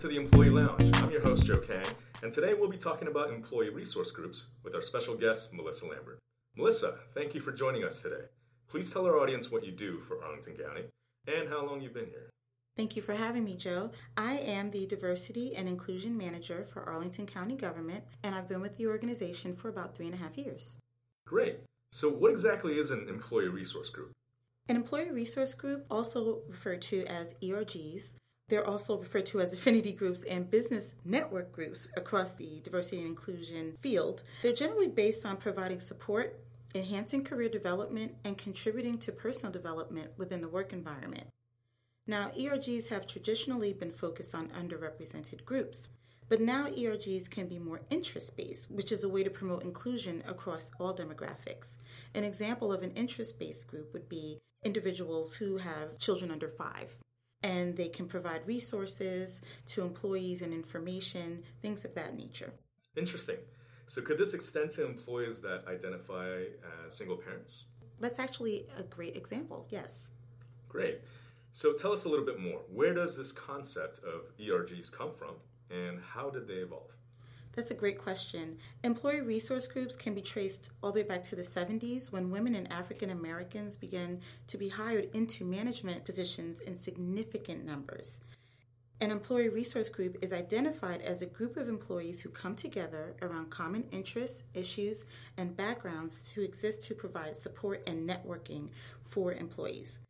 to the Employee Lounge. I'm your host, Joe Kang, and today we'll be talking about employee resource groups with our special guest, Melissa Lambert. Melissa, thank you for joining us today. Please tell our audience what you do for Arlington County and how long you've been here. Thank you for having me, Joe. I am the Diversity and Inclusion Manager for Arlington County Government, and I've been with the organization for about three and a half years. Great. So, what exactly is an employee resource group? An employee resource group, also referred to as ERGs, they're also referred to as affinity groups and business network groups across the diversity and inclusion field. They're generally based on providing support, enhancing career development, and contributing to personal development within the work environment. Now, ERGs have traditionally been focused on underrepresented groups, but now ERGs can be more interest based, which is a way to promote inclusion across all demographics. An example of an interest based group would be individuals who have children under five and they can provide resources to employees and information, things of that nature. Interesting. So, could this extend to employees that identify as single parents? That's actually a great example, yes. Great. So, tell us a little bit more. Where does this concept of ERGs come from, and how did they evolve? That's a great question. Employee resource groups can be traced all the way back to the 70s when women and African Americans began to be hired into management positions in significant numbers. An employee resource group is identified as a group of employees who come together around common interests, issues, and backgrounds to exist to provide support and networking for employees.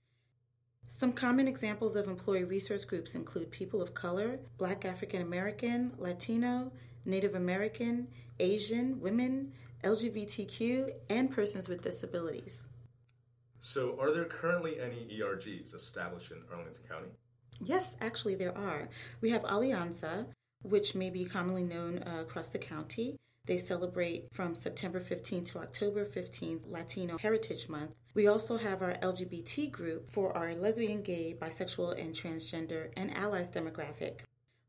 Some common examples of employee resource groups include people of color, Black African American, Latino, Native American, Asian, women, LGBTQ, and persons with disabilities. So, are there currently any ERGs established in Arlington County? Yes, actually, there are. We have Alianza, which may be commonly known uh, across the county. They celebrate from September 15th to October 15th, Latino Heritage Month. We also have our LGBT group for our lesbian, gay, bisexual, and transgender and allies demographic.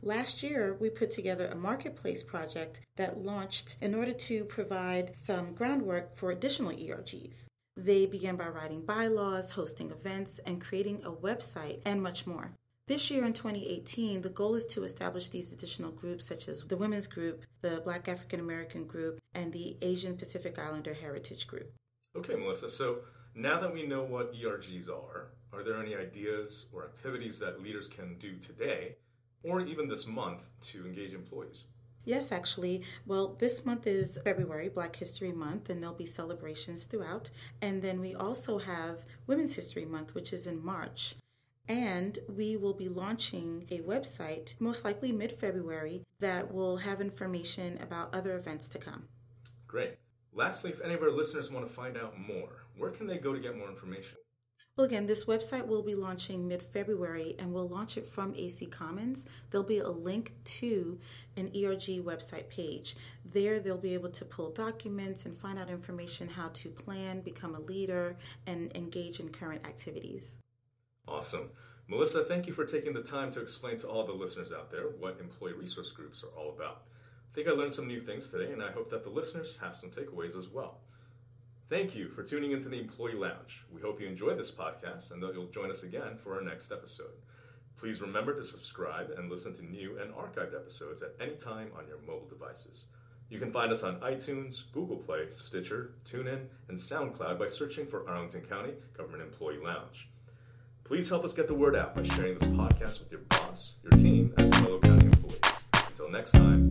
Last year, we put together a marketplace project that launched in order to provide some groundwork for additional ERGs. They began by writing bylaws, hosting events, and creating a website, and much more. This year in 2018, the goal is to establish these additional groups, such as the Women's Group, the Black African American Group, and the Asian Pacific Islander Heritage Group. Okay, Melissa. So now that we know what ERGs are, are there any ideas or activities that leaders can do today or even this month to engage employees? Yes, actually. Well, this month is February, Black History Month, and there'll be celebrations throughout. And then we also have Women's History Month, which is in March. And we will be launching a website, most likely mid February, that will have information about other events to come. Great. Lastly, if any of our listeners want to find out more, where can they go to get more information? Well, again, this website will be launching mid February and we'll launch it from AC Commons. There'll be a link to an ERG website page. There, they'll be able to pull documents and find out information how to plan, become a leader, and engage in current activities. Awesome. Melissa, thank you for taking the time to explain to all the listeners out there what employee resource groups are all about. I think I learned some new things today, and I hope that the listeners have some takeaways as well. Thank you for tuning into the Employee Lounge. We hope you enjoy this podcast and that you'll join us again for our next episode. Please remember to subscribe and listen to new and archived episodes at any time on your mobile devices. You can find us on iTunes, Google Play, Stitcher, TuneIn, and SoundCloud by searching for Arlington County Government Employee Lounge. Please help us get the word out by sharing this podcast with your boss, your team, and fellow county employees. Until next time,